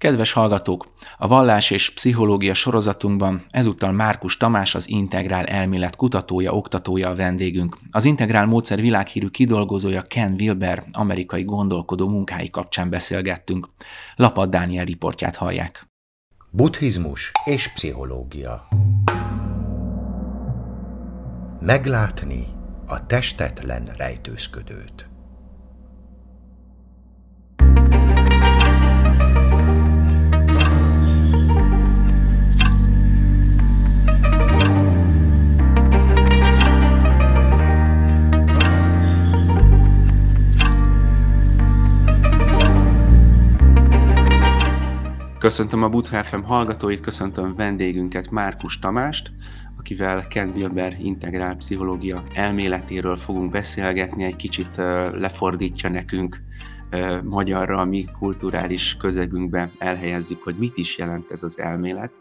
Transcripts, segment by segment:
Kedves hallgatók! A vallás és pszichológia sorozatunkban ezúttal Márkus Tamás, az integrál elmélet kutatója, oktatója a vendégünk. Az integrál módszer világhírű kidolgozója Ken Wilber amerikai gondolkodó munkái kapcsán beszélgettünk. Lapad Dániel riportját hallják. Buddhizmus és pszichológia Meglátni a testetlen rejtőzködőt. Köszöntöm a Butha FM hallgatóit, köszöntöm vendégünket, Márkus Tamást, akivel Ken Wilber integrál pszichológia elméletéről fogunk beszélgetni, egy kicsit lefordítja nekünk magyarra, a mi kulturális közegünkbe elhelyezzük, hogy mit is jelent ez az elmélet.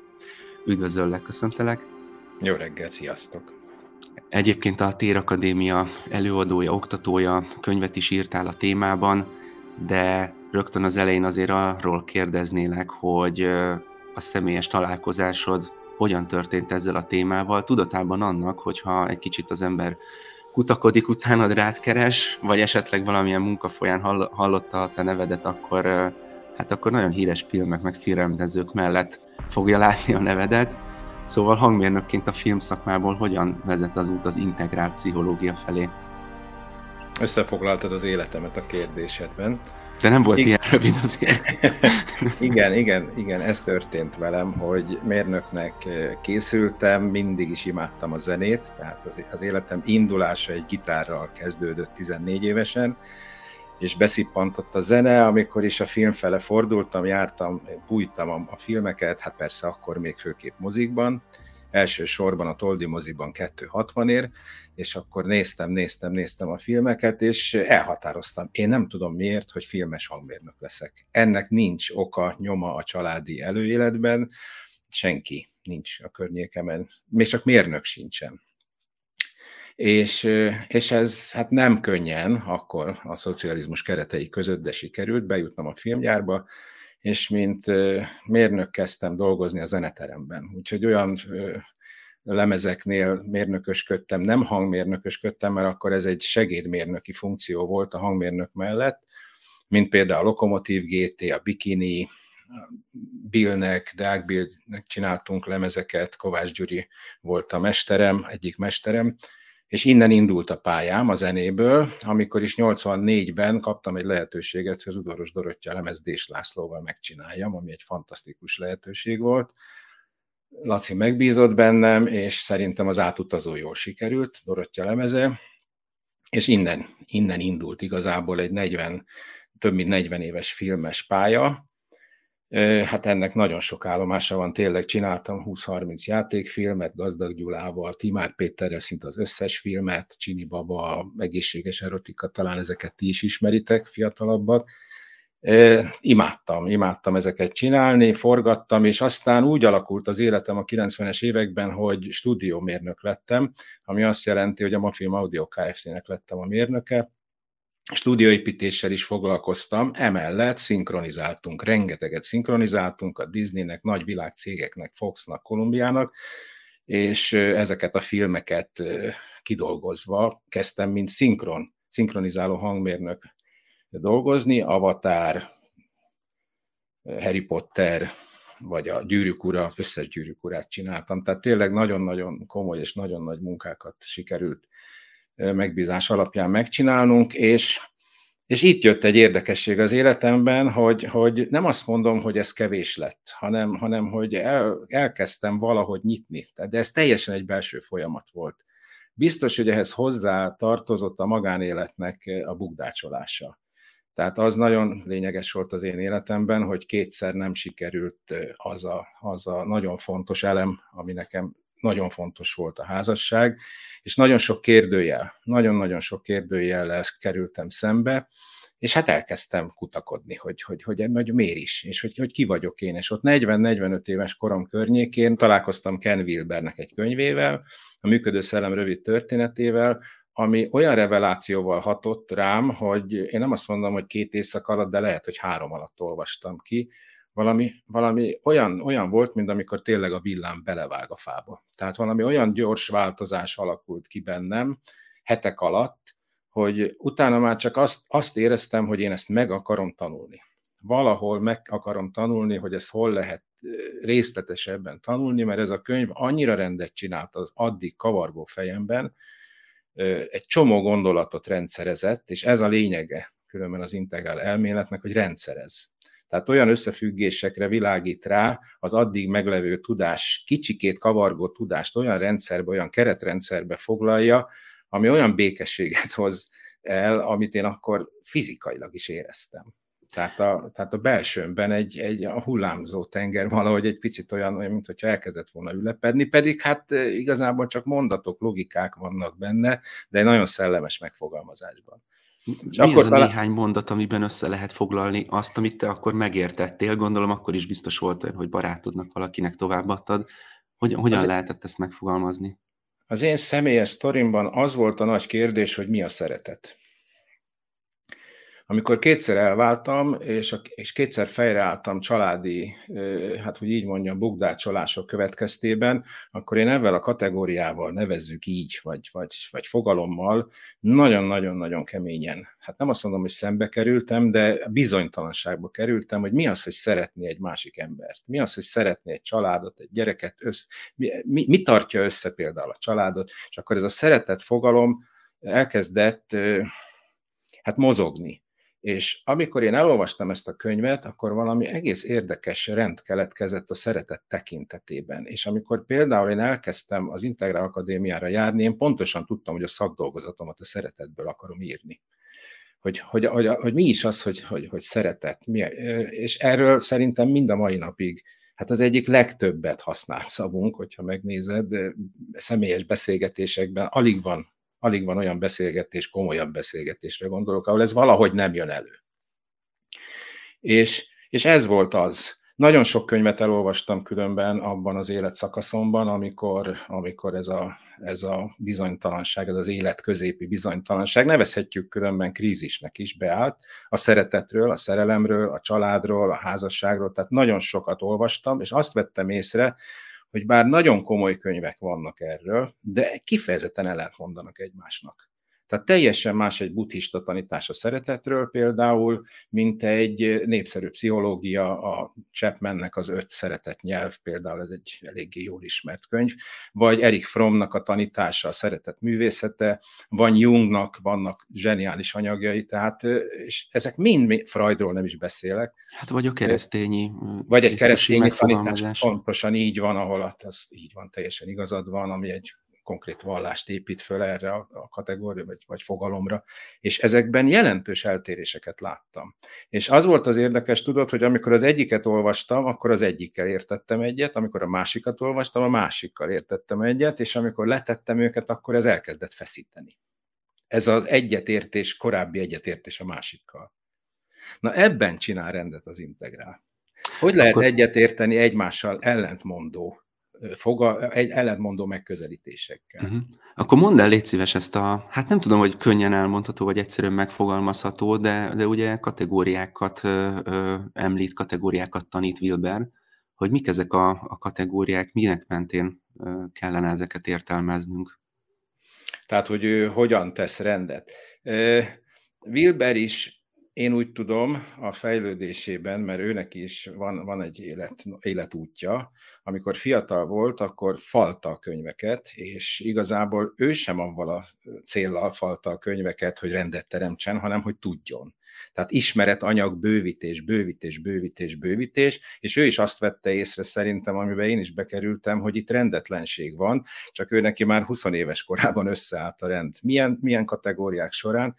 Üdvözöllek, köszöntelek! Jó reggel, sziasztok! Egyébként a Tér Akadémia előadója, oktatója, könyvet is írtál a témában, de rögtön az elején azért arról kérdeznélek, hogy a személyes találkozásod hogyan történt ezzel a témával, tudatában annak, hogyha egy kicsit az ember kutakodik, utánad rád keres, vagy esetleg valamilyen munka folyán hallotta a te nevedet, akkor, hát akkor nagyon híres filmek, meg filmrendezők mellett fogja látni a nevedet. Szóval hangmérnökként a filmszakmából hogyan vezet az út az integrál pszichológia felé? Összefoglaltad az életemet a kérdésedben. De nem volt igen. ilyen rövid azért. igen, igen, igen, ez történt velem, hogy mérnöknek készültem, mindig is imádtam a zenét, tehát az, az életem indulása egy gitárral kezdődött 14 évesen, és beszippantott a zene, amikor is a film fele fordultam, jártam, bújtam a, a filmeket, hát persze akkor még főképp mozikban, elsősorban a Toldi moziban 260 ér, és akkor néztem, néztem, néztem a filmeket, és elhatároztam. Én nem tudom miért, hogy filmes hangmérnök leszek. Ennek nincs oka, nyoma a családi előéletben, senki nincs a környékemen, még csak mérnök sincsen. És, és ez hát nem könnyen akkor a szocializmus keretei között, de sikerült, bejutnom a filmgyárba, és mint mérnök kezdtem dolgozni a zeneteremben. Úgyhogy olyan lemezeknél mérnökösködtem, nem hangmérnökösködtem, mert akkor ez egy segédmérnöki funkció volt a hangmérnök mellett, mint például a Lokomotív GT, a Bikini, Billnek, Deák Billnek csináltunk lemezeket, Kovács Gyuri volt a mesterem, egyik mesterem, és innen indult a pályám a zenéből, amikor is 84-ben kaptam egy lehetőséget, hogy az Udoros Dorottya lemez Dés Lászlóval megcsináljam, ami egy fantasztikus lehetőség volt. Laci megbízott bennem, és szerintem az átutazó jól sikerült, Dorottya lemeze, és innen, innen indult igazából egy 40, több mint 40 éves filmes pálya, Hát ennek nagyon sok állomása van, tényleg csináltam 20-30 játékfilmet, Gazdag Gyulával, Timár Péterrel szinte az összes filmet, Csini Baba, Egészséges Erotika, talán ezeket ti is ismeritek, fiatalabbak. Imádtam, imádtam ezeket csinálni, forgattam, és aztán úgy alakult az életem a 90-es években, hogy stúdiómérnök lettem, ami azt jelenti, hogy a Mafilm Audio Kft-nek lettem a mérnöke, stúdióépítéssel is foglalkoztam, emellett szinkronizáltunk, rengeteget szinkronizáltunk a Disneynek, nagy világcégeknek, Foxnak, Kolumbiának, és ezeket a filmeket kidolgozva kezdtem, mint szinkron, szinkronizáló hangmérnök dolgozni, Avatar, Harry Potter, vagy a Gyűrűk ura, összes Gyűrűk urát csináltam, tehát tényleg nagyon-nagyon komoly és nagyon nagy munkákat sikerült megbízás alapján megcsinálnunk, és, és itt jött egy érdekesség az életemben, hogy, hogy nem azt mondom, hogy ez kevés lett, hanem, hanem hogy el, elkezdtem valahogy nyitni. De ez teljesen egy belső folyamat volt. Biztos, hogy ehhez hozzá tartozott a magánéletnek a bukdácsolása. Tehát az nagyon lényeges volt az én életemben, hogy kétszer nem sikerült az a, az a nagyon fontos elem, ami nekem nagyon fontos volt a házasság, és nagyon sok kérdőjel, nagyon-nagyon sok kérdőjellel kerültem szembe, és hát elkezdtem kutakodni, hogy, hogy, hogy, hogy miért is, és hogy, hogy ki vagyok én. És ott 40-45 éves korom környékén találkoztam Ken Wilbernek egy könyvével, a Működő Szellem rövid történetével, ami olyan revelációval hatott rám, hogy én nem azt mondom, hogy két éjszak alatt, de lehet, hogy három alatt olvastam ki, valami, valami olyan, olyan volt, mint amikor tényleg a villám belevág a fába. Tehát valami olyan gyors változás alakult ki bennem hetek alatt, hogy utána már csak azt, azt éreztem, hogy én ezt meg akarom tanulni. Valahol meg akarom tanulni, hogy ezt hol lehet részletesebben tanulni, mert ez a könyv annyira rendet csinált az addig kavargó fejemben, egy csomó gondolatot rendszerezett, és ez a lényege különben az integrál elméletnek, hogy rendszerez. Tehát olyan összefüggésekre világít rá az addig meglevő tudás, kicsikét kavargó tudást olyan rendszerbe, olyan keretrendszerbe foglalja, ami olyan békességet hoz el, amit én akkor fizikailag is éreztem. Tehát a, tehát a belsőmben egy, egy a hullámzó tenger valahogy egy picit olyan, olyan, mint hogyha elkezdett volna ülepedni, pedig hát igazából csak mondatok, logikák vannak benne, de egy nagyon szellemes megfogalmazásban. És Mi akkor az a talán... néhány mondat, amiben össze lehet foglalni azt, amit te akkor megértettél? Gondolom akkor is biztos volt olyan, hogy barátodnak valakinek továbbadtad. Hogy, hogyan az lehetett ezt megfogalmazni? Az én személyes sztorimban az volt a nagy kérdés, hogy mi a szeretet. Amikor kétszer elváltam, és, a, és kétszer fejreálltam családi, hát hogy így mondjam, bugdácsolások következtében, akkor én ezzel a kategóriával nevezzük így, vagy, vagy, vagy fogalommal nagyon-nagyon-nagyon keményen. Hát nem azt mondom, hogy szembe kerültem, de bizonytalanságba kerültem, hogy mi az, hogy szeretni egy másik embert. Mi az, hogy szeretni egy családot, egy gyereket, össze, mi, mi, mi tartja össze például a családot, és akkor ez a szeretet fogalom elkezdett hát mozogni és amikor én elolvastam ezt a könyvet, akkor valami egész érdekes rend keletkezett a szeretet tekintetében. És amikor például én elkezdtem az Integrál Akadémiára járni, én pontosan tudtam, hogy a szakdolgozatomat a szeretetből akarom írni. Hogy, hogy, hogy, hogy mi is az, hogy, hogy, hogy szeretet. Mi, és erről szerintem mind a mai napig hát az egyik legtöbbet használt szavunk, hogyha megnézed, személyes beszélgetésekben alig van alig van olyan beszélgetés, komolyabb beszélgetésre gondolok, ahol ez valahogy nem jön elő. És, és ez volt az. Nagyon sok könyvet elolvastam különben abban az életszakaszomban, amikor, amikor ez, a, ez a bizonytalanság, ez az élet középi bizonytalanság, nevezhetjük különben krízisnek is beállt, a szeretetről, a szerelemről, a családról, a házasságról, tehát nagyon sokat olvastam, és azt vettem észre, hogy bár nagyon komoly könyvek vannak erről, de kifejezetten ellentmondanak egymásnak. Tehát teljesen más egy buddhista tanítás a szeretetről például, mint egy népszerű pszichológia, a Chapmannek az öt szeretet nyelv például, ez egy eléggé jól ismert könyv, vagy Erik Frommnak a tanítása, a szeretet művészete, vagy Jungnak vannak zseniális anyagjai, tehát és ezek mind, Freudról nem is beszélek. Hát vagy a keresztényi. Vagy egy keresztényi tanítás, pontosan így van, ahol az így van, teljesen igazad van, ami egy konkrét vallást épít föl erre a kategória vagy, vagy fogalomra, és ezekben jelentős eltéréseket láttam. És az volt az érdekes, tudod, hogy amikor az egyiket olvastam, akkor az egyikkel értettem egyet, amikor a másikat olvastam, a másikkal értettem egyet, és amikor letettem őket, akkor ez elkezdett feszíteni. Ez az egyetértés, korábbi egyetértés a másikkal. Na ebben csinál rendet az integrál. Hogy lehet akkor... egyetérteni egymással ellentmondó foga, egy ellentmondó megközelítésekkel. Uh-huh. Akkor mondd el, légy szíves ezt a, hát nem tudom, hogy könnyen elmondható, vagy egyszerűen megfogalmazható, de, de ugye kategóriákat ö, ö, említ, kategóriákat tanít Wilber, hogy mik ezek a, a kategóriák, minek mentén ö, kellene ezeket értelmeznünk. Tehát, hogy ő hogyan tesz rendet. Wilber is én úgy tudom a fejlődésében, mert őnek is van, van egy élet, életútja, amikor fiatal volt, akkor falta a könyveket, és igazából ő sem avval a céllal falta a könyveket, hogy rendet teremtsen, hanem hogy tudjon. Tehát ismeret, anyag, bővítés, bővítés, bővítés, bővítés, és ő is azt vette észre szerintem, amiben én is bekerültem, hogy itt rendetlenség van, csak ő neki már 20 éves korában összeállt a rend. Milyen, milyen kategóriák során?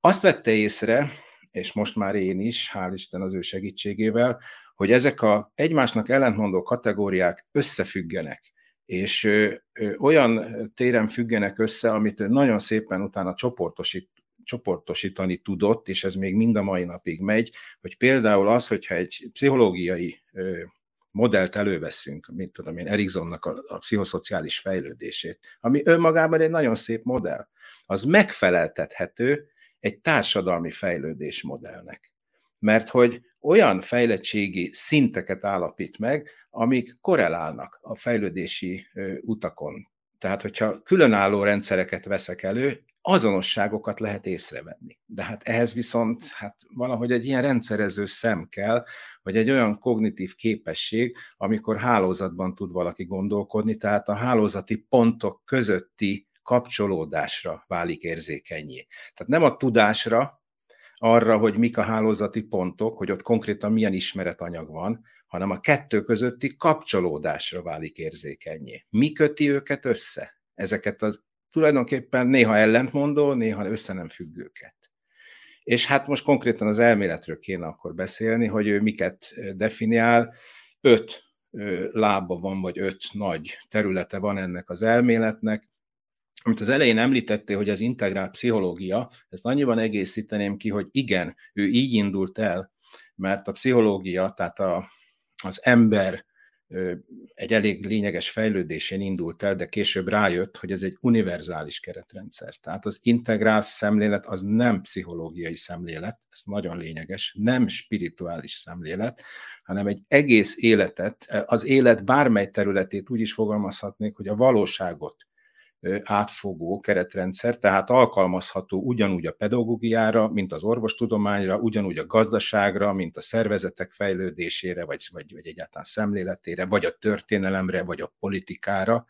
Azt vette észre, és most már én is, hál' Isten az ő segítségével, hogy ezek a egymásnak ellentmondó kategóriák összefüggenek, és ö, ö, olyan téren függenek össze, amit nagyon szépen utána csoportosít, csoportosítani tudott, és ez még mind a mai napig megy, hogy például az, hogyha egy pszichológiai ö, modellt előveszünk, mint tudom én, Eriksonnak a, a pszichoszociális fejlődését, ami önmagában egy nagyon szép modell, az megfeleltethető egy társadalmi fejlődés modellnek. Mert hogy olyan fejlettségi szinteket állapít meg, amik korrelálnak a fejlődési utakon. Tehát, hogyha különálló rendszereket veszek elő, azonosságokat lehet észrevenni. De hát ehhez viszont hát valahogy egy ilyen rendszerező szem kell, vagy egy olyan kognitív képesség, amikor hálózatban tud valaki gondolkodni, tehát a hálózati pontok közötti kapcsolódásra válik érzékenyé. Tehát nem a tudásra, arra, hogy mik a hálózati pontok, hogy ott konkrétan milyen ismeretanyag van, hanem a kettő közötti kapcsolódásra válik érzékenyé. Mi köti őket össze? Ezeket az tulajdonképpen néha ellentmondó, néha össze nem függőket. És hát most konkrétan az elméletről kéne akkor beszélni, hogy ő miket definiál. Öt lába van, vagy öt nagy területe van ennek az elméletnek. Amit az elején említettél, hogy az integrált pszichológia, ezt annyiban egészíteném ki, hogy igen, ő így indult el, mert a pszichológia, tehát a, az ember egy elég lényeges fejlődésén indult el, de később rájött, hogy ez egy univerzális keretrendszer. Tehát az integrál szemlélet az nem pszichológiai szemlélet, ez nagyon lényeges, nem spirituális szemlélet, hanem egy egész életet, az élet bármely területét úgy is fogalmazhatnék, hogy a valóságot átfogó keretrendszer, tehát alkalmazható ugyanúgy a pedagógiára, mint az orvostudományra, ugyanúgy a gazdaságra, mint a szervezetek fejlődésére, vagy, vagy, vagy egyáltalán szemléletére, vagy a történelemre, vagy a politikára.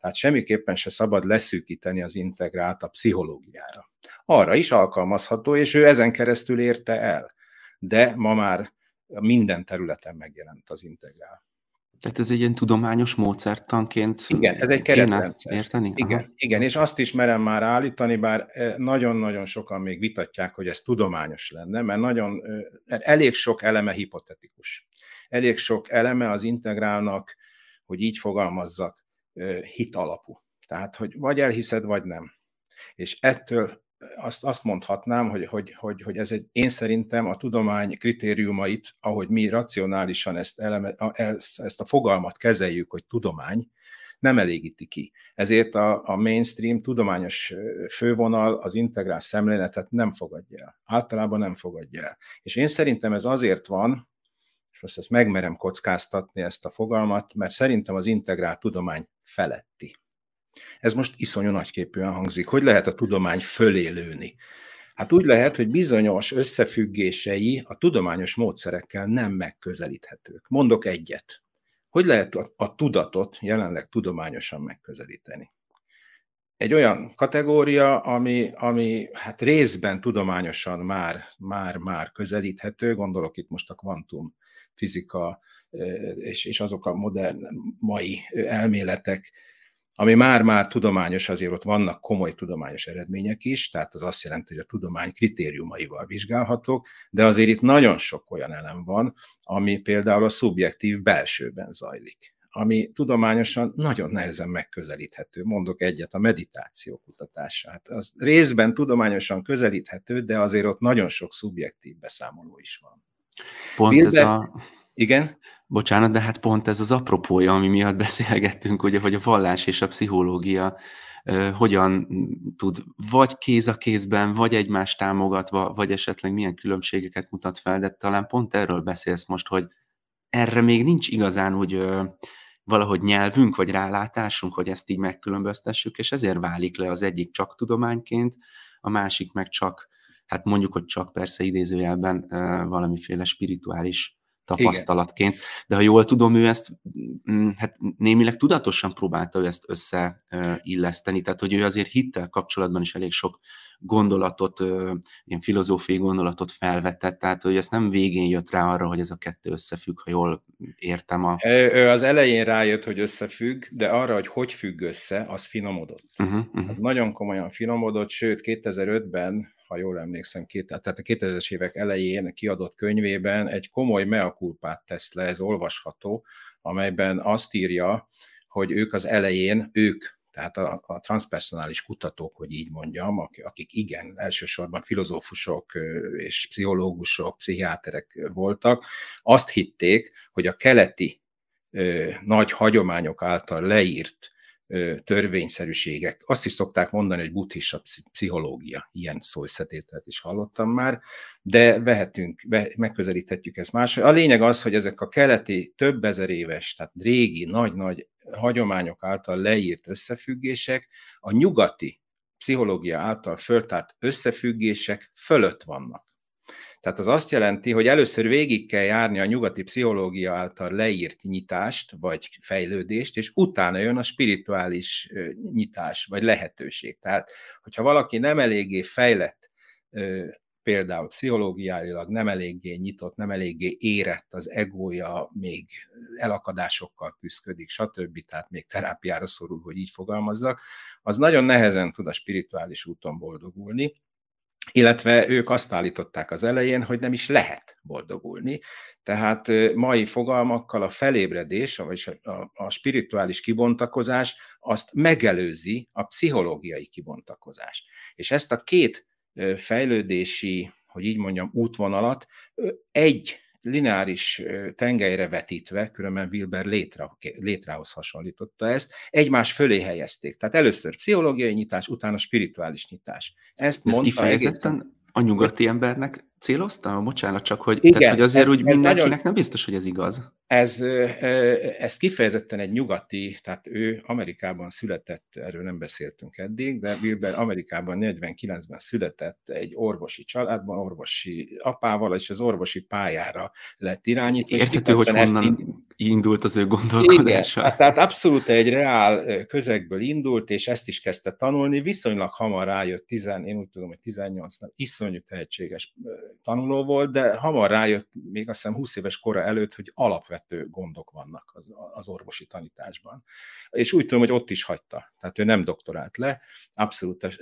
Tehát semmiképpen se szabad leszűkíteni az integrált a pszichológiára. Arra is alkalmazható, és ő ezen keresztül érte el. De ma már minden területen megjelent az integrál. Tehát ez egy ilyen tudományos módszertanként Igen, ez egy keretrendszer. Érteni? Igen, igen, és azt is merem már állítani, bár nagyon-nagyon sokan még vitatják, hogy ez tudományos lenne, mert nagyon, elég sok eleme hipotetikus. Elég sok eleme az integrálnak, hogy így fogalmazzak, hit alapú. Tehát, hogy vagy elhiszed, vagy nem. És ettől azt, azt mondhatnám, hogy, hogy, hogy, hogy ez egy, én szerintem a tudomány kritériumait, ahogy mi racionálisan ezt, eleme, ezt, ezt a fogalmat kezeljük, hogy tudomány, nem elégíti ki. Ezért a, a mainstream tudományos fővonal az integrál szemléletet nem fogadja el. Általában nem fogadja el. És én szerintem ez azért van, és most ezt megmerem kockáztatni ezt a fogalmat, mert szerintem az integrál tudomány feletti. Ez most iszonyú nagyképűen hangzik. Hogy lehet a tudomány fölélőni? Hát úgy lehet, hogy bizonyos összefüggései a tudományos módszerekkel nem megközelíthetők. Mondok egyet. Hogy lehet a, a tudatot jelenleg tudományosan megközelíteni? Egy olyan kategória, ami, ami hát részben tudományosan már, már, már közelíthető, gondolok itt most a kvantum fizika és, és azok a modern mai elméletek, ami már-már tudományos, azért ott vannak komoly tudományos eredmények is, tehát az azt jelenti, hogy a tudomány kritériumaival vizsgálhatók, de azért itt nagyon sok olyan elem van, ami például a szubjektív belsőben zajlik ami tudományosan nagyon nehezen megközelíthető. Mondok egyet, a meditáció kutatását. Az részben tudományosan közelíthető, de azért ott nagyon sok szubjektív beszámoló is van. Pont Bilder, ez a... Igen? Bocsánat, de hát pont ez az apropója, ami miatt beszélgettünk, ugye, hogy a vallás és a pszichológia hogyan tud vagy kéz a kézben, vagy egymást támogatva, vagy esetleg milyen különbségeket mutat fel, de talán pont erről beszélsz most, hogy erre még nincs igazán úgy valahogy nyelvünk, vagy rálátásunk, hogy ezt így megkülönböztessük, és ezért válik le az egyik csak tudományként, a másik meg csak, hát mondjuk, hogy csak persze idézőjelben valamiféle spirituális tapasztalatként. Igen. De ha jól tudom, ő ezt mm, hát némileg tudatosan próbálta ő ezt összeilleszteni, tehát hogy ő azért hittel kapcsolatban is elég sok gondolatot, ilyen filozófiai gondolatot felvetett, tehát hogy ezt nem végén jött rá arra, hogy ez a kettő összefügg, ha jól értem a... Ő az elején rájött, hogy összefügg, de arra, hogy hogy függ össze, az finomodott. Uh-huh, uh-huh. Nagyon komolyan finomodott, sőt 2005-ben ha jól emlékszem, két, tehát a 2000-es évek elején kiadott könyvében egy komoly meakulpát tesz le, ez olvasható, amelyben azt írja, hogy ők az elején, ők, tehát a, a transpersonális kutatók, hogy így mondjam, akik igen, elsősorban filozófusok és pszichológusok, pszichiáterek voltak, azt hitték, hogy a keleti ö, nagy hagyományok által leírt törvényszerűségek. Azt is szokták mondani, hogy buddhista pszichológia, ilyen szószetételt is hallottam már, de vehetünk, megközelíthetjük ezt más. A lényeg az, hogy ezek a keleti, több ezer éves, tehát régi, nagy-nagy hagyományok által leírt összefüggések a nyugati pszichológia által föltárt összefüggések fölött vannak. Tehát az azt jelenti, hogy először végig kell járni a nyugati pszichológia által leírt nyitást, vagy fejlődést, és utána jön a spirituális nyitás, vagy lehetőség. Tehát, hogyha valaki nem eléggé fejlett, például pszichológiáilag nem eléggé nyitott, nem eléggé érett az egója, még elakadásokkal küzdik, stb., tehát még terápiára szorul, hogy így fogalmazzak, az nagyon nehezen tud a spirituális úton boldogulni, illetve ők azt állították az elején, hogy nem is lehet boldogulni. Tehát mai fogalmakkal a felébredés, vagy a, a spirituális kibontakozás azt megelőzi a pszichológiai kibontakozás. És ezt a két fejlődési, hogy így mondjam, útvonalat egy lineáris tengelyre vetítve, különben Wilber létre, létrához hasonlította ezt, egymás fölé helyezték. Tehát először pszichológiai nyitás, utána spirituális nyitás. Ezt, Ez mondta kifejezetten egészen... a nyugati embernek célozta? Bocsánat, csak hogy, Igen, tehát, hogy azért ez, úgy ez mindenkinek nagyon... nem biztos, hogy ez igaz. Ez, ez kifejezetten egy nyugati, tehát ő Amerikában született, erről nem beszéltünk eddig, de Wilber Amerikában 49-ben született egy orvosi családban, orvosi apával, és az orvosi pályára lett irányítva. Érthető, hogy honnan ind... indult az ő gondolkodása. Igen, tehát abszolút egy reál közegből indult, és ezt is kezdte tanulni, viszonylag hamar rájött, 10, én úgy tudom, hogy 18 iszonyú tehetséges tanuló volt, de hamar rájött, még azt hiszem 20 éves kora előtt, hogy alapvető gondok vannak az, az orvosi tanításban. És úgy tudom, hogy ott is hagyta. Tehát ő nem doktorált le, abszolút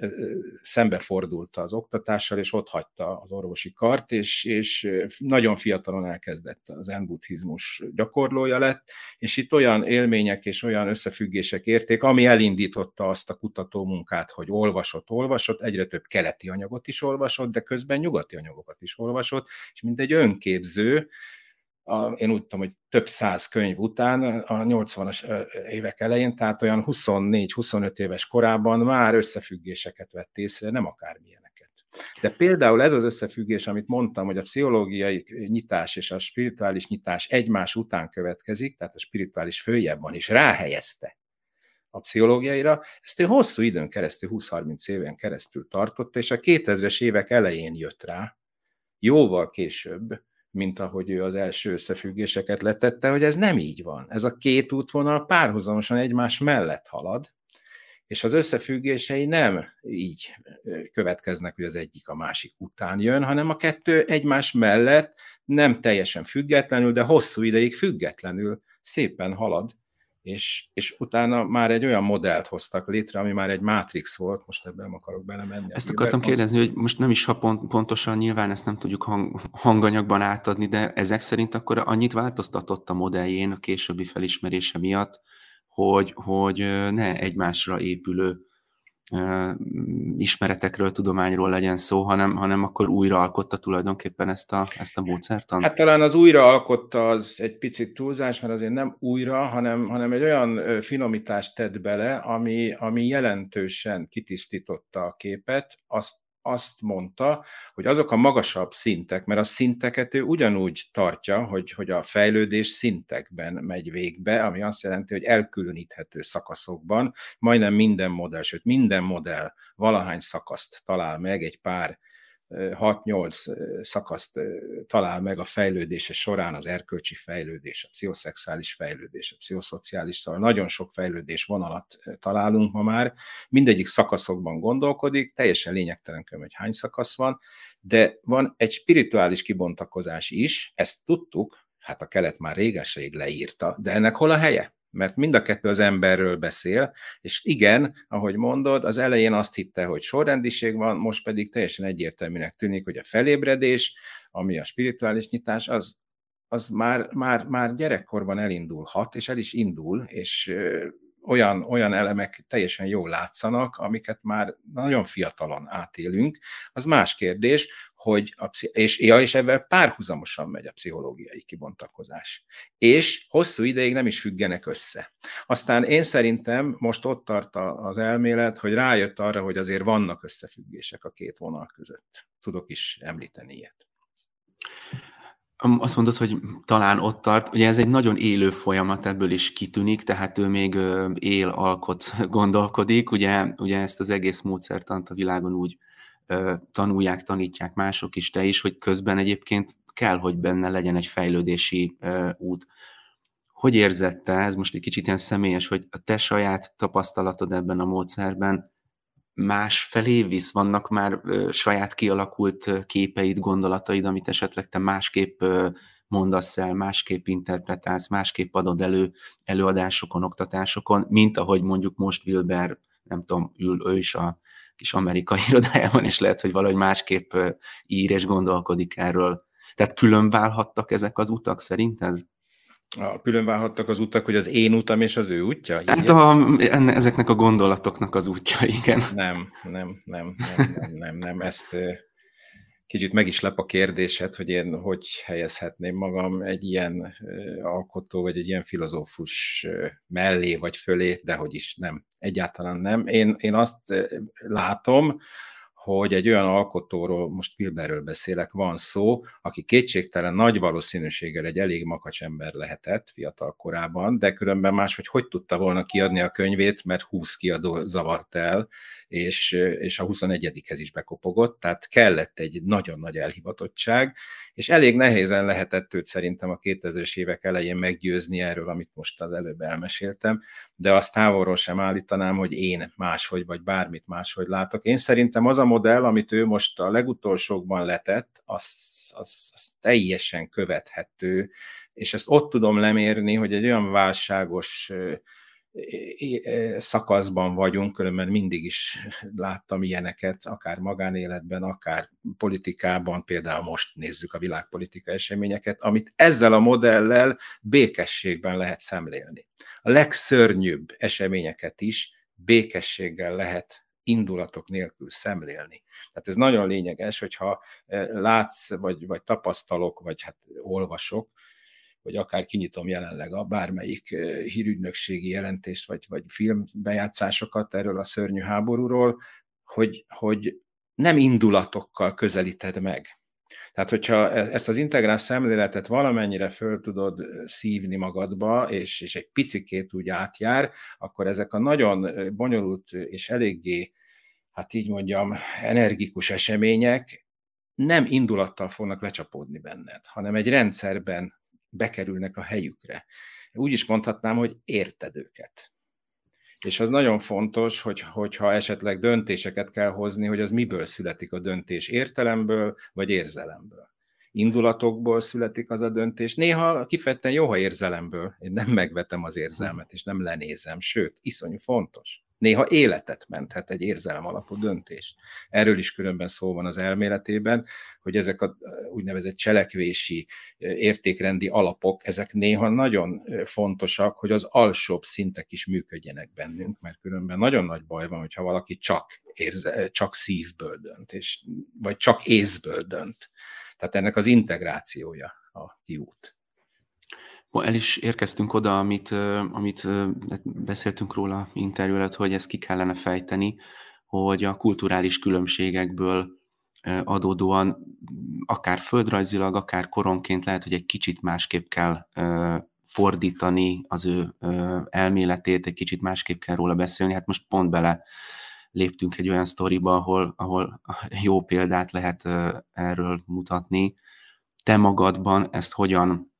szembefordult az oktatással, és ott hagyta az orvosi kart, és, és nagyon fiatalon elkezdett az enbuddhizmus gyakorlója lett, és itt olyan élmények és olyan összefüggések érték, ami elindította azt a kutató munkát, hogy olvasott, olvasott, egyre több keleti anyagot is olvasott, de közben nyugati anyagokat is olvasott, és mint egy önképző, a, én úgy tudom, hogy több száz könyv után, a 80-as évek elején, tehát olyan 24-25 éves korában már összefüggéseket vett észre, nem akármilyeneket. De például ez az összefüggés, amit mondtam, hogy a pszichológiai nyitás és a spirituális nyitás egymás után következik, tehát a spirituális följebb van, és ráhelyezte a pszichológiaira, ezt ő hosszú időn keresztül, 20-30 éven keresztül tartotta, és a 2000-es évek elején jött rá, jóval később, mint ahogy ő az első összefüggéseket letette, hogy ez nem így van. Ez a két útvonal párhuzamosan egymás mellett halad, és az összefüggései nem így következnek, hogy az egyik a másik után jön, hanem a kettő egymás mellett nem teljesen függetlenül, de hosszú ideig függetlenül szépen halad, és, és utána már egy olyan modellt hoztak létre, ami már egy Matrix volt, most ebben nem akarok belemenni. Ezt akartam kérdezni, hogy most nem is ha pont, pontosan nyilván ezt nem tudjuk hang, hanganyagban átadni, de ezek szerint akkor annyit változtatott a modelljén a későbbi felismerése miatt, hogy, hogy ne egymásra épülő ismeretekről, tudományról legyen szó, hanem, hanem akkor újra alkotta tulajdonképpen ezt a, ezt a módszertant? Hát talán az újra alkotta az egy picit túlzás, mert azért nem újra, hanem, hanem egy olyan finomítást tett bele, ami, ami jelentősen kitisztította a képet, azt azt mondta, hogy azok a magasabb szintek, mert a szinteket ő ugyanúgy tartja, hogy, hogy a fejlődés szintekben megy végbe, ami azt jelenti, hogy elkülöníthető szakaszokban majdnem minden modell, sőt minden modell valahány szakaszt talál meg egy pár 6-8 szakaszt talál meg a fejlődése során, az erkölcsi fejlődés, a pszichoszexuális fejlődés, a pszichoszociális, szóval nagyon sok fejlődés vonalat találunk ma már, mindegyik szakaszokban gondolkodik, teljesen lényegtelen hogy hány szakasz van, de van egy spirituális kibontakozás is, ezt tudtuk, hát a kelet már réges-rég leírta, de ennek hol a helye? Mert mind a kettő az emberről beszél, és igen, ahogy mondod, az elején azt hitte, hogy sorrendiség van, most pedig teljesen egyértelműnek tűnik, hogy a felébredés, ami a spirituális nyitás, az, az már, már, már gyerekkorban elindulhat, és el is indul, és olyan, olyan elemek teljesen jól látszanak, amiket már nagyon fiatalon átélünk. Az más kérdés, hogy a, és, ja, és ebben párhuzamosan megy a pszichológiai kibontakozás. És hosszú ideig nem is függenek össze. Aztán én szerintem most ott tart az elmélet, hogy rájött arra, hogy azért vannak összefüggések a két vonal között. Tudok is említeni ilyet. Azt mondod, hogy talán ott tart. Ugye ez egy nagyon élő folyamat, ebből is kitűnik, tehát ő még él, alkot, gondolkodik. Ugye, ugye ezt az egész módszertant a világon úgy tanulják, tanítják mások is, te is, hogy közben egyébként kell, hogy benne legyen egy fejlődési út. Hogy érzette, ez most egy kicsit ilyen személyes, hogy a te saját tapasztalatod ebben a módszerben más felé visz? Vannak már saját kialakult képeid, gondolataid, amit esetleg te másképp mondasz el, másképp interpretálsz, másképp adod elő előadásokon, oktatásokon, mint ahogy mondjuk most Wilber, nem tudom, ül ő is a kis amerikai irodájában, és lehet, hogy valahogy másképp ír és gondolkodik erről. Tehát külön válhattak ezek az utak szerinted? A, külön válhattak az utak, hogy az én utam és az ő útja? Hát a, enne, ezeknek a gondolatoknak az útja, igen. Nem, nem, nem, nem, nem, nem, nem. ezt kicsit meg is lep a kérdésed, hogy én hogy helyezhetném magam egy ilyen alkotó, vagy egy ilyen filozófus mellé, vagy fölé, de hogy is nem, egyáltalán nem. Én, én azt látom, hogy egy olyan alkotóról, most Wilberről beszélek, van szó, aki kétségtelen nagy valószínűséggel egy elég makacs ember lehetett fiatal korában, de különben más, hogy hogy tudta volna kiadni a könyvét, mert 20 kiadó zavart el, és, és a 21-hez is bekopogott, tehát kellett egy nagyon nagy elhivatottság, és elég nehézen lehetett őt szerintem a 2000-es évek elején meggyőzni erről, amit most az előbb elmeséltem, de azt távolról sem állítanám, hogy én máshogy, vagy bármit máshogy látok. Én szerintem az a modell, amit ő most a legutolsókban letett, az, az, az teljesen követhető, és ezt ott tudom lemérni, hogy egy olyan válságos szakaszban vagyunk, különben mindig is láttam ilyeneket, akár magánéletben, akár politikában, például most nézzük a világpolitika eseményeket, amit ezzel a modellel békességben lehet szemlélni. A legszörnyűbb eseményeket is békességgel lehet indulatok nélkül szemlélni. Tehát ez nagyon lényeges, hogyha látsz, vagy, vagy tapasztalok, vagy hát olvasok, vagy akár kinyitom jelenleg a bármelyik hírügynökségi jelentést, vagy, vagy filmbejátszásokat erről a szörnyű háborúról, hogy, hogy nem indulatokkal közelíted meg. Tehát, hogyha e, ezt az integrál szemléletet valamennyire föl tudod szívni magadba, és, és egy picikét úgy átjár, akkor ezek a nagyon bonyolult és eléggé, hát így mondjam, energikus események nem indulattal fognak lecsapódni benned, hanem egy rendszerben bekerülnek a helyükre. Úgy is mondhatnám, hogy érted őket. És az nagyon fontos, hogy, hogyha esetleg döntéseket kell hozni, hogy az miből születik a döntés, értelemből vagy érzelemből. Indulatokból születik az a döntés. Néha kifejezetten jó, ha érzelemből. Én nem megvetem az érzelmet, és nem lenézem, sőt, iszonyú fontos. Néha életet menthet egy érzelem alapú döntés. Erről is különben szó van az elméletében, hogy ezek a úgynevezett cselekvési értékrendi alapok, ezek néha nagyon fontosak, hogy az alsóbb szintek is működjenek bennünk, mert különben nagyon nagy baj van, hogyha valaki csak, érze, csak szívből dönt, és, vagy csak észből dönt. Tehát ennek az integrációja a kiút el is érkeztünk oda, amit, amit beszéltünk róla interjú előtt, hogy ezt ki kellene fejteni, hogy a kulturális különbségekből adódóan akár földrajzilag, akár koronként lehet, hogy egy kicsit másképp kell fordítani az ő elméletét, egy kicsit másképp kell róla beszélni. Hát most pont bele léptünk egy olyan sztoriba, ahol, ahol jó példát lehet erről mutatni. Te magadban ezt hogyan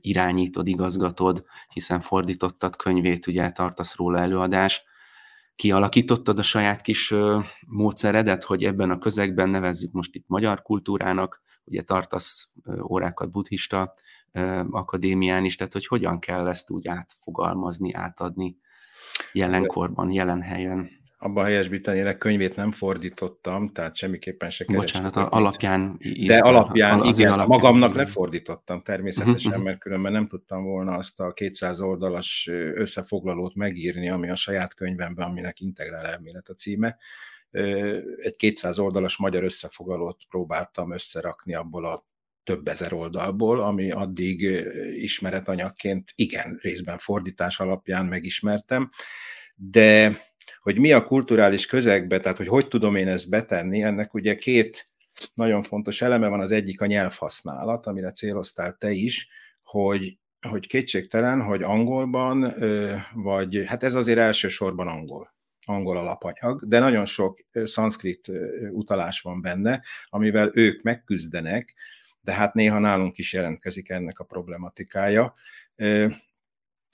irányítod, igazgatod, hiszen fordítottad könyvét, ugye tartasz róla előadást, kialakítottad a saját kis módszeredet, hogy ebben a közegben nevezzük most itt magyar kultúrának, ugye tartasz órákat buddhista akadémián is, tehát hogy hogyan kell ezt úgy átfogalmazni, átadni jelenkorban, jelen helyen abban helyesbítenélek, könyvét nem fordítottam, tehát semmiképpen se kerestem. Bocsánat, alapján. De alapján, az igen, alapján, magamnak igen. lefordítottam természetesen, uh-huh. mert különben nem tudtam volna azt a 200 oldalas összefoglalót megírni, ami a saját könyvemben, aminek integrál elmélet a címe. egy 200 oldalas magyar összefoglalót próbáltam összerakni abból a több ezer oldalból, ami addig ismeretanyagként igen, részben fordítás alapján megismertem, de hogy mi a kulturális közegbe, tehát hogy hogy tudom én ezt betenni, ennek ugye két nagyon fontos eleme van, az egyik a nyelvhasználat, amire céloztál te is, hogy, hogy kétségtelen, hogy angolban, vagy hát ez azért elsősorban angol, angol alapanyag, de nagyon sok szanszkrit utalás van benne, amivel ők megküzdenek, de hát néha nálunk is jelentkezik ennek a problematikája.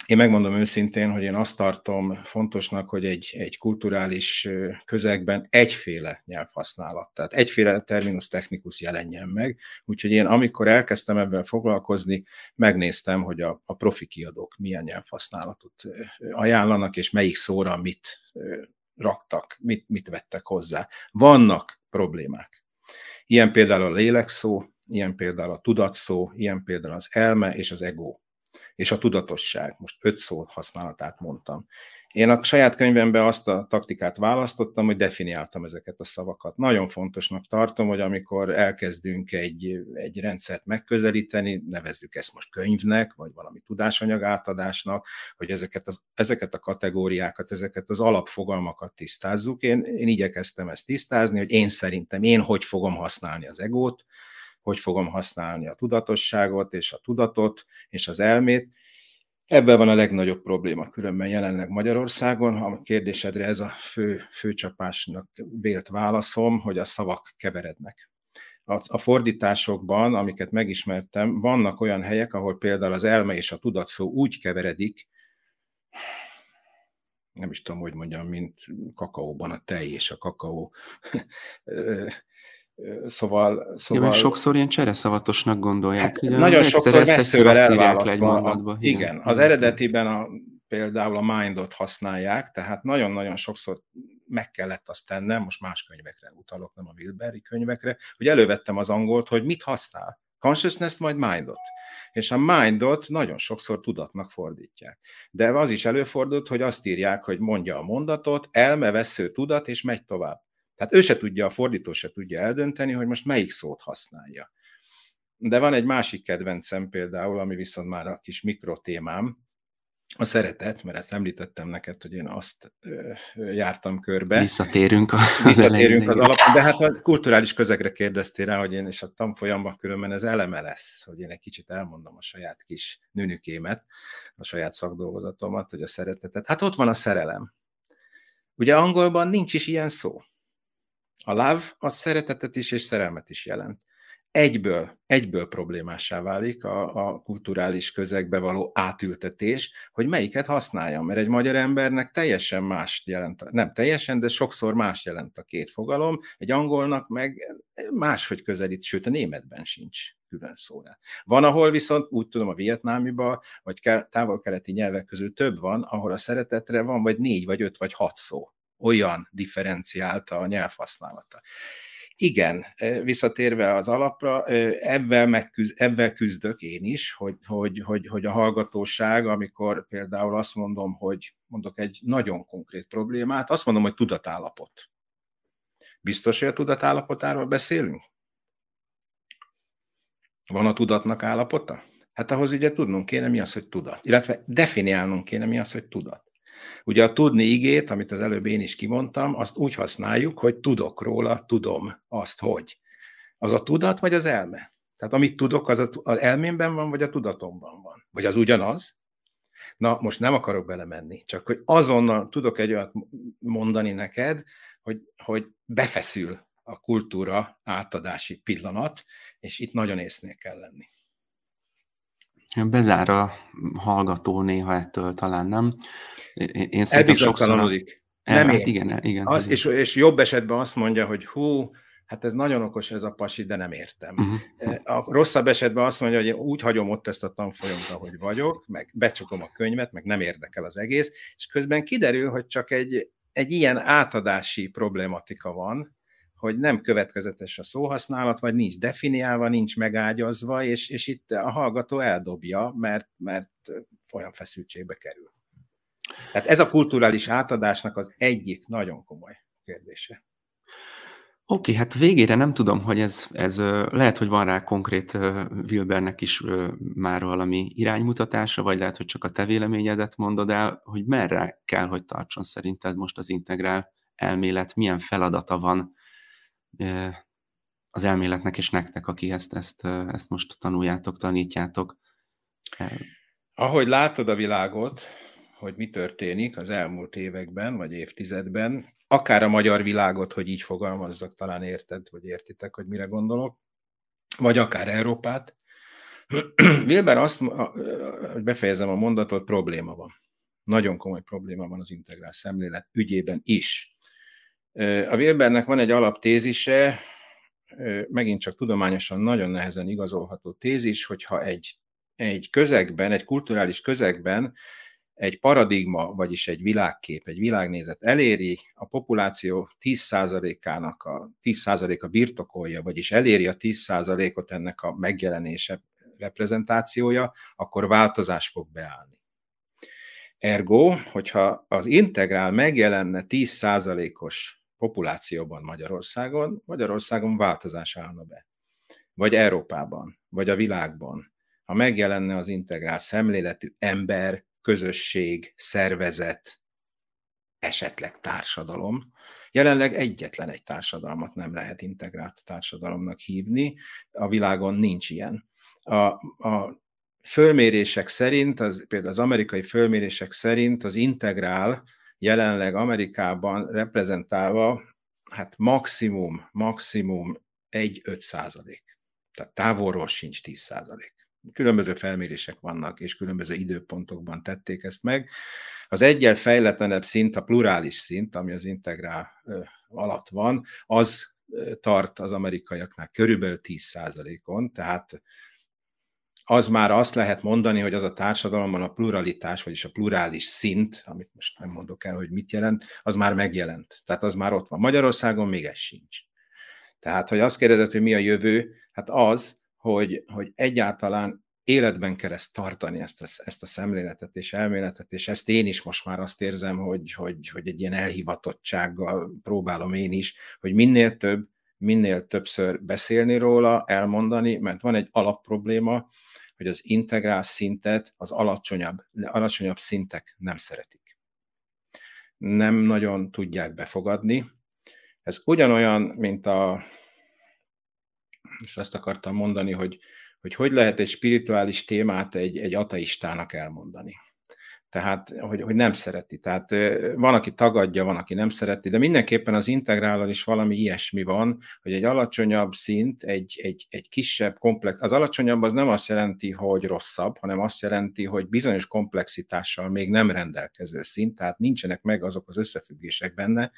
Én megmondom őszintén, hogy én azt tartom fontosnak, hogy egy, egy kulturális közegben egyféle nyelvhasználat, tehát egyféle terminus technikus jelenjen meg. Úgyhogy én amikor elkezdtem ebben foglalkozni, megnéztem, hogy a, a profi kiadók milyen nyelvhasználatot ajánlanak, és melyik szóra mit raktak, mit, mit vettek hozzá. Vannak problémák. Ilyen például a lélekszó, ilyen például a tudatszó, ilyen például az elme és az ego és a tudatosság. Most öt szó használatát mondtam. Én a saját könyvemben azt a taktikát választottam, hogy definiáltam ezeket a szavakat. Nagyon fontosnak tartom, hogy amikor elkezdünk egy, egy rendszert megközelíteni, nevezzük ezt most könyvnek, vagy valami tudásanyag átadásnak, hogy ezeket, az, ezeket a kategóriákat, ezeket az alapfogalmakat tisztázzuk. Én, én igyekeztem ezt tisztázni, hogy én szerintem én hogy fogom használni az egót, hogy fogom használni a tudatosságot és a tudatot és az elmét. Ebben van a legnagyobb probléma különben jelenleg Magyarországon. A kérdésedre ez a fő, főcsapásnak vélt válaszom, hogy a szavak keverednek. A, fordításokban, amiket megismertem, vannak olyan helyek, ahol például az elme és a tudat szó úgy keveredik, nem is tudom, hogy mondjam, mint kakaóban a tej és a kakaó Szóval, szóval... Ja, sokszor ilyen csereszavatosnak gondolják. Hát, ugye, nagyon sokszor messzővel elválasztva. igen, igen, az eredetiben a, például a mindot használják, tehát nagyon-nagyon sokszor meg kellett azt tennem, most más könyvekre utalok, nem a Wilberi könyvekre, hogy elővettem az angolt, hogy mit használ. Consciousness majd mindot. És a mindot nagyon sokszor tudatnak fordítják. De az is előfordult, hogy azt írják, hogy mondja a mondatot, elme, vesző tudat, és megy tovább. Tehát ő se tudja, a fordító se tudja eldönteni, hogy most melyik szót használja. De van egy másik kedvencem például, ami viszont már a kis mikrotémám, a szeretet, mert ezt említettem neked, hogy én azt jártam körbe. Visszatérünk, a, az Visszatérünk az alapon, de hát a kulturális közegre kérdeztél rá, hogy én és a tanfolyamban különben ez eleme lesz, hogy én egy kicsit elmondom a saját kis nünükémet, a saját szakdolgozatomat, hogy a szeretetet. Hát ott van a szerelem. Ugye angolban nincs is ilyen szó. A love az szeretetet is és szerelmet is jelent. Egyből, egyből problémássá válik a, a kulturális közegbe való átültetés, hogy melyiket használjam, mert egy magyar embernek teljesen más jelent, nem teljesen, de sokszor más jelent a két fogalom, egy angolnak meg máshogy közelít, sőt a németben sincs külön szóra. Van, ahol viszont úgy tudom a vietnámiban, vagy távol-keleti nyelvek közül több van, ahol a szeretetre van vagy négy, vagy öt, vagy hat szó olyan differenciálta a nyelvhasználata. Igen, visszatérve az alapra, ebben, megküzd, ebben küzdök én is, hogy, hogy, hogy, hogy a hallgatóság, amikor például azt mondom, hogy mondok egy nagyon konkrét problémát, azt mondom, hogy tudatállapot. Biztos, hogy a tudatállapotáról beszélünk? Van a tudatnak állapota? Hát ahhoz ugye tudnunk kéne, mi az, hogy tudat. Illetve definiálnunk kéne, mi az, hogy tudat. Ugye a tudni igét, amit az előbb én is kimondtam, azt úgy használjuk, hogy tudok róla, tudom azt, hogy. Az a tudat, vagy az elme? Tehát amit tudok, az az elmémben van, vagy a tudatomban van? Vagy az ugyanaz? Na, most nem akarok belemenni, csak hogy azonnal tudok egy olyat mondani neked, hogy, hogy befeszül a kultúra átadási pillanat, és itt nagyon észnél kell lenni. Bezár a hallgató néha ettől talán, nem? Én szerintem sokszor... Nem hát igen, igen. Az, és, és jobb esetben azt mondja, hogy hú, hát ez nagyon okos ez a pasi, de nem értem. Uh-huh. A rosszabb esetben azt mondja, hogy én úgy hagyom ott ezt a tanfolyamat, ahogy vagyok, meg becsukom a könyvet, meg nem érdekel az egész, és közben kiderül, hogy csak egy, egy ilyen átadási problematika van, hogy nem következetes a szóhasználat, vagy nincs definiálva, nincs megágyazva, és, és itt a hallgató eldobja, mert, mert olyan feszültségbe kerül. Tehát ez a kulturális átadásnak az egyik nagyon komoly kérdése. Oké, hát végére nem tudom, hogy ez, ez lehet, hogy van rá konkrét Wilbernek is már valami iránymutatása, vagy lehet, hogy csak a te véleményedet mondod el, hogy merre kell, hogy tartson szerinted most az integrál elmélet, milyen feladata van az elméletnek és nektek, aki ezt, ezt, ezt most tanuljátok, tanítjátok. Ahogy látod a világot, hogy mi történik az elmúlt években, vagy évtizedben, akár a magyar világot, hogy így fogalmazzak, talán érted, vagy értitek, hogy mire gondolok, vagy akár Európát. Wilber azt, hogy befejezem a mondatot, probléma van. Nagyon komoly probléma van az integrál szemlélet ügyében is. A Wilbernek van egy alaptézise, megint csak tudományosan nagyon nehezen igazolható tézis, hogyha egy, egy közegben, egy kulturális közegben egy paradigma, vagyis egy világkép, egy világnézet eléri a populáció 10%-ának a 10%-a birtokolja, vagyis eléri a 10%-ot ennek a megjelenése, reprezentációja, akkor változás fog beállni. Ergo, hogyha az integrál megjelenne 10%-os populációban Magyarországon, Magyarországon változás állna be. Vagy Európában, vagy a világban. Ha megjelenne az integrál szemléletű ember, közösség, szervezet, esetleg társadalom. Jelenleg egyetlen egy társadalmat nem lehet integrált társadalomnak hívni, a világon nincs ilyen. A, a fölmérések szerint, az, például az amerikai fölmérések szerint az integrál jelenleg Amerikában reprezentálva, hát maximum, maximum 1-5 százalék. Tehát távolról sincs 10 százalék. Különböző felmérések vannak, és különböző időpontokban tették ezt meg. Az egyel fejletlenebb szint, a plurális szint, ami az integrál alatt van, az tart az amerikaiaknál körülbelül 10%-on, tehát az már azt lehet mondani, hogy az a társadalomban a pluralitás, vagyis a plurális szint, amit most nem mondok el, hogy mit jelent, az már megjelent. Tehát az már ott van. Magyarországon még ez sincs. Tehát, hogy azt kérdezed, hogy mi a jövő, hát az, hogy, hogy egyáltalán életben kell ezt tartani, ezt a, ezt a szemléletet és elméletet, és ezt én is most már azt érzem, hogy, hogy, hogy egy ilyen elhivatottsággal próbálom én is, hogy minél több, minél többször beszélni róla, elmondani, mert van egy alapprobléma, hogy az integrál szintet az alacsonyabb, alacsonyabb szintek nem szeretik. Nem nagyon tudják befogadni. Ez ugyanolyan, mint a és azt akartam mondani, hogy hogy, hogy lehet egy spirituális témát egy, egy ateistának elmondani. Tehát, hogy, hogy nem szereti. Tehát van, aki tagadja, van, aki nem szereti, de mindenképpen az integrálon is valami ilyesmi van, hogy egy alacsonyabb szint, egy, egy, egy kisebb komplex. Az alacsonyabb az nem azt jelenti, hogy rosszabb, hanem azt jelenti, hogy bizonyos komplexitással még nem rendelkező szint, tehát nincsenek meg azok az összefüggések benne,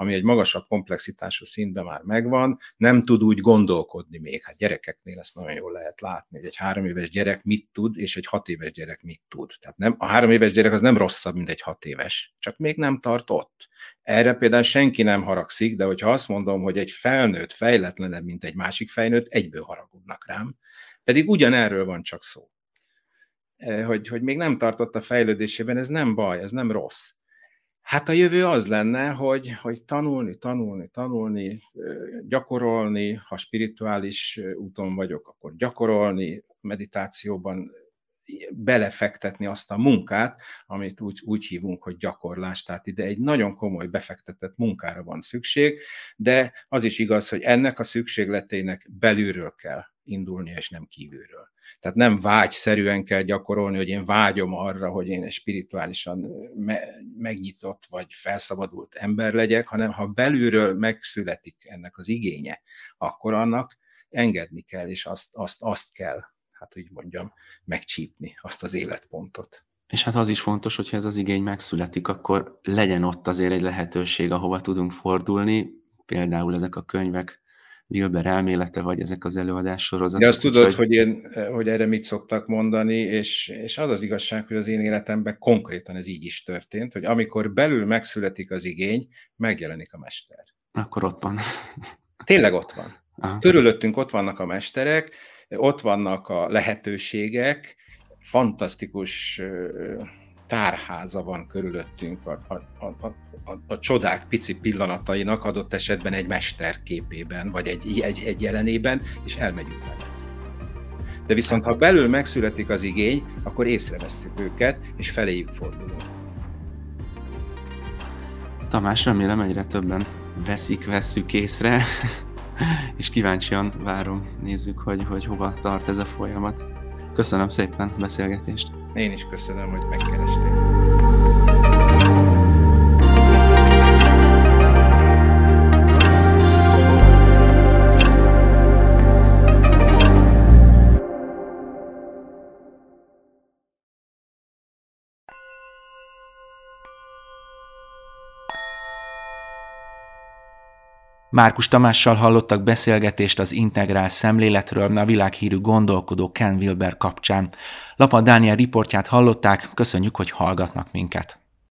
ami egy magasabb komplexitású szintben már megvan, nem tud úgy gondolkodni még. Hát gyerekeknél ezt nagyon jól lehet látni, hogy egy három éves gyerek mit tud, és egy hat éves gyerek mit tud. Tehát nem, a három éves gyerek az nem rosszabb, mint egy hat éves, csak még nem tart ott. Erre például senki nem haragszik, de hogyha azt mondom, hogy egy felnőtt fejletlenebb, mint egy másik felnőtt, egyből haragudnak rám. Pedig ugyanerről van csak szó. Eh, hogy, hogy még nem tartott a fejlődésében, ez nem baj, ez nem rossz. Hát a jövő az lenne, hogy, hogy tanulni, tanulni, tanulni, gyakorolni, ha spirituális úton vagyok, akkor gyakorolni, meditációban belefektetni azt a munkát, amit úgy, úgy hívunk, hogy gyakorlás. Tehát ide egy nagyon komoly befektetett munkára van szükség, de az is igaz, hogy ennek a szükségletének belülről kell indulni, és nem kívülről. Tehát nem vágyszerűen kell gyakorolni, hogy én vágyom arra, hogy én spirituálisan me- megnyitott vagy felszabadult ember legyek, hanem ha belülről megszületik ennek az igénye, akkor annak engedni kell, és azt, azt, azt kell, hát úgy mondjam, megcsípni, azt az életpontot. És hát az is fontos, hogyha ez az igény megszületik, akkor legyen ott azért egy lehetőség, ahova tudunk fordulni, például ezek a könyvek, Wilber elmélete, vagy ezek az előadás sorozatok. De azt tudod, hogy... hogy, én, hogy erre mit szoktak mondani, és, és az az igazság, hogy az én életemben konkrétan ez így is történt, hogy amikor belül megszületik az igény, megjelenik a mester. Akkor ott van. Tényleg ott van. Aha. Körülöttünk ott vannak a mesterek, ott vannak a lehetőségek, fantasztikus tárháza van körülöttünk a, a, a, a, a csodák pici pillanatainak adott esetben egy mester képében, vagy egy, egy, egy jelenében, és elmegyünk vele. De viszont ha belül megszületik az igény, akkor észrevesszük őket, és feléjük fordulunk. Tamás, remélem egyre többen veszik, vesszük észre, és kíváncsian várom, nézzük, hogy, hogy hova tart ez a folyamat. Köszönöm szépen a beszélgetést. Én is köszönöm, hogy megkerestél. Márkus Tamással hallottak beszélgetést az integrál szemléletről a világhírű gondolkodó Ken Wilber kapcsán. Lapa Dániel riportját hallották, köszönjük, hogy hallgatnak minket.